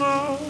sun.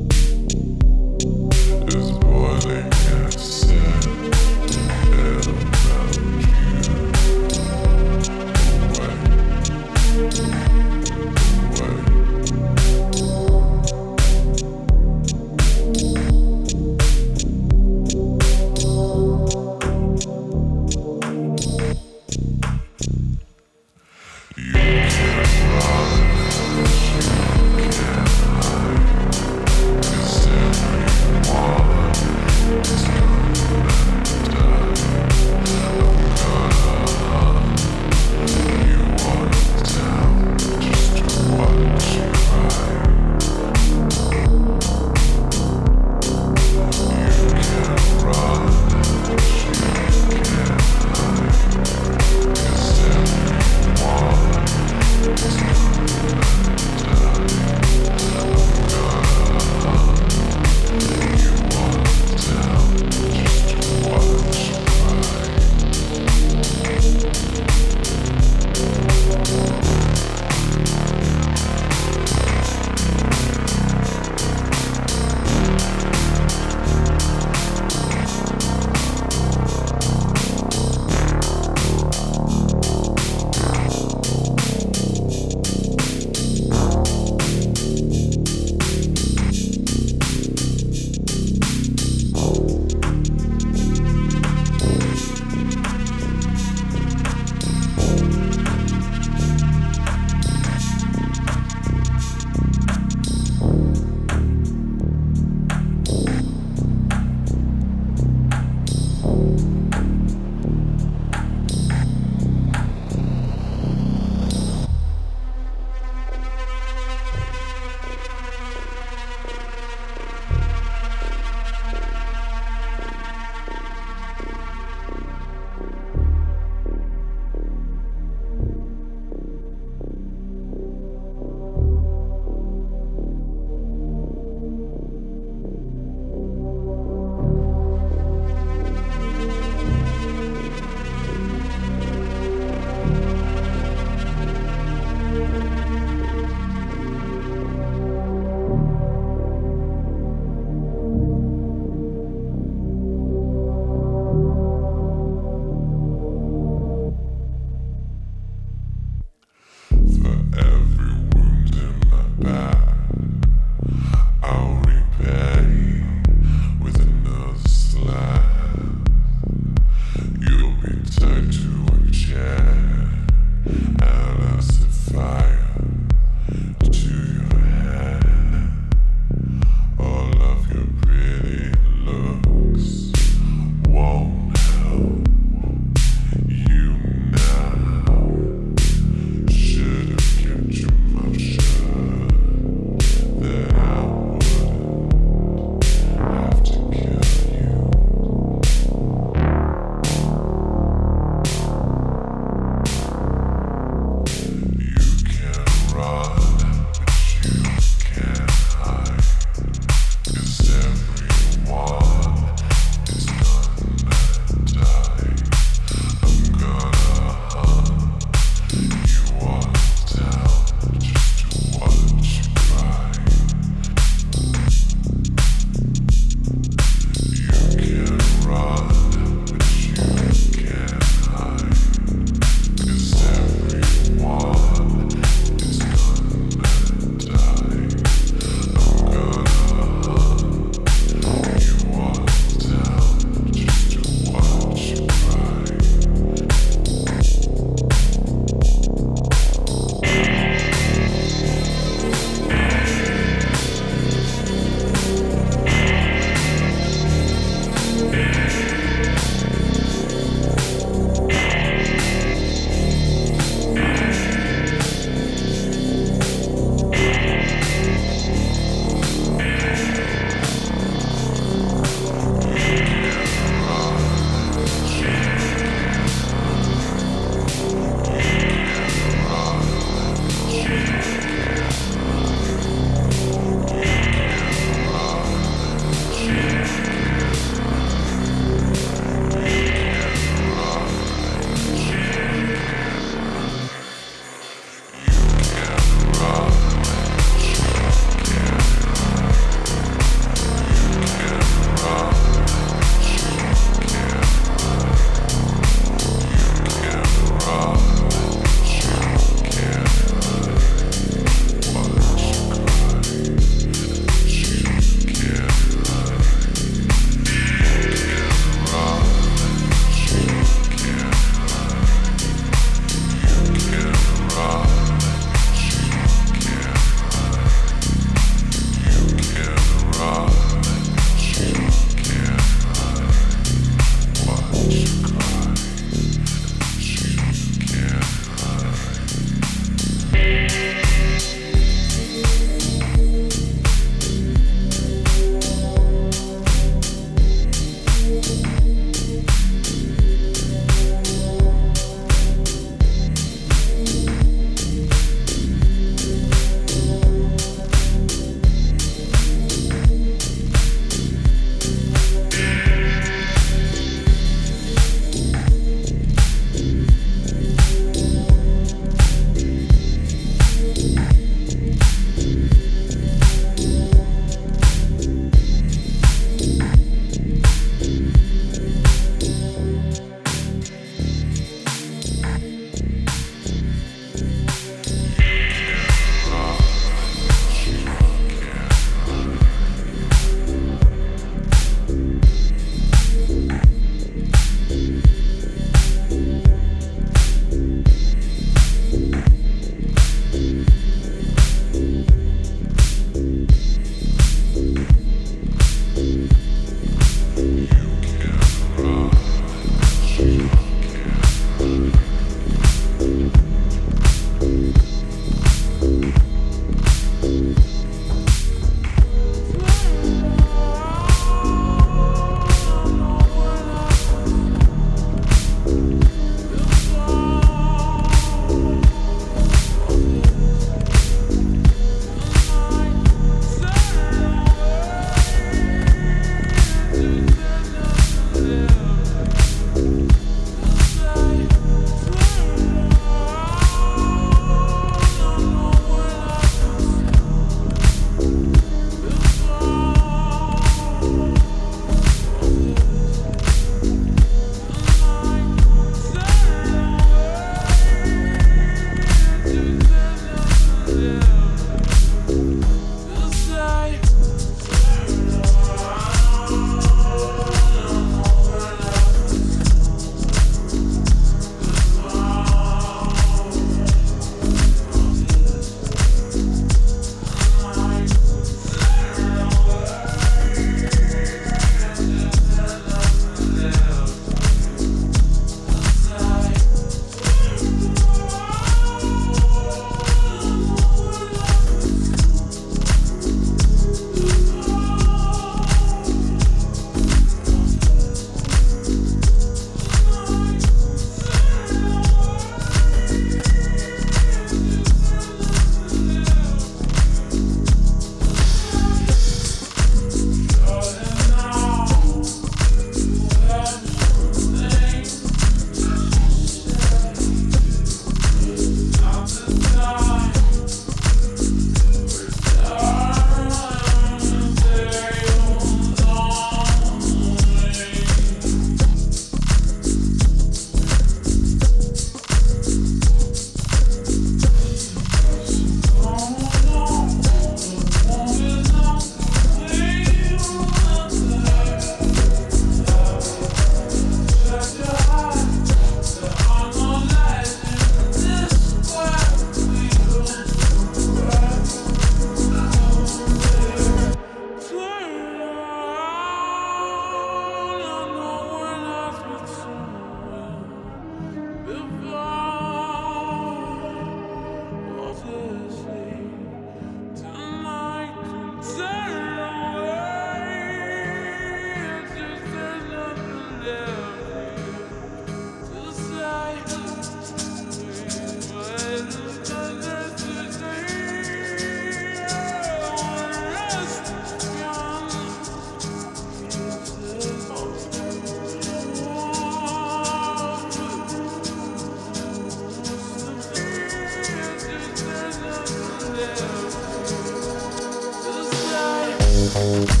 you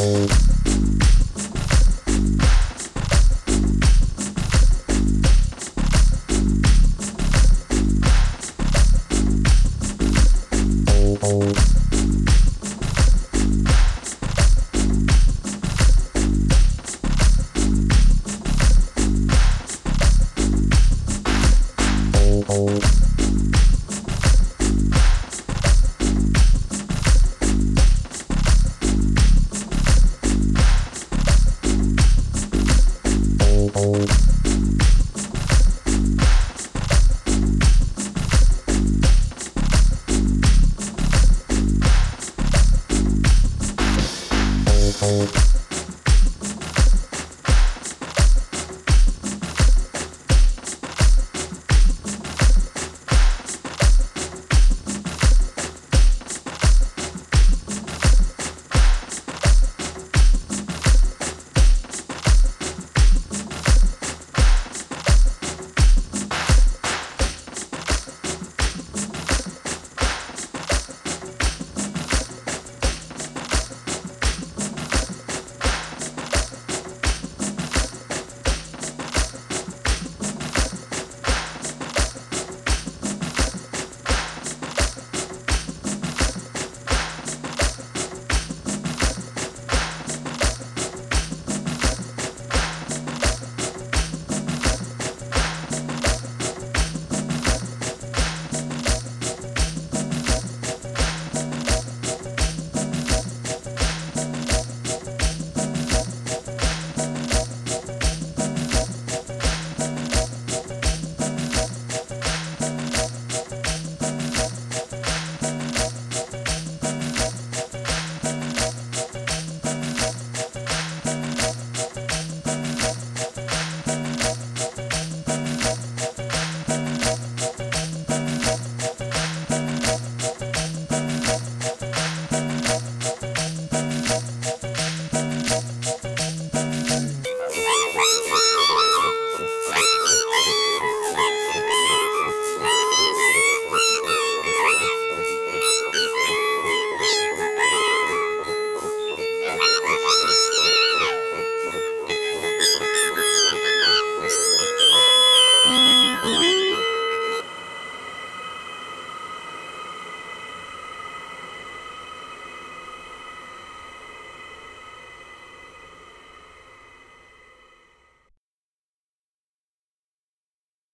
you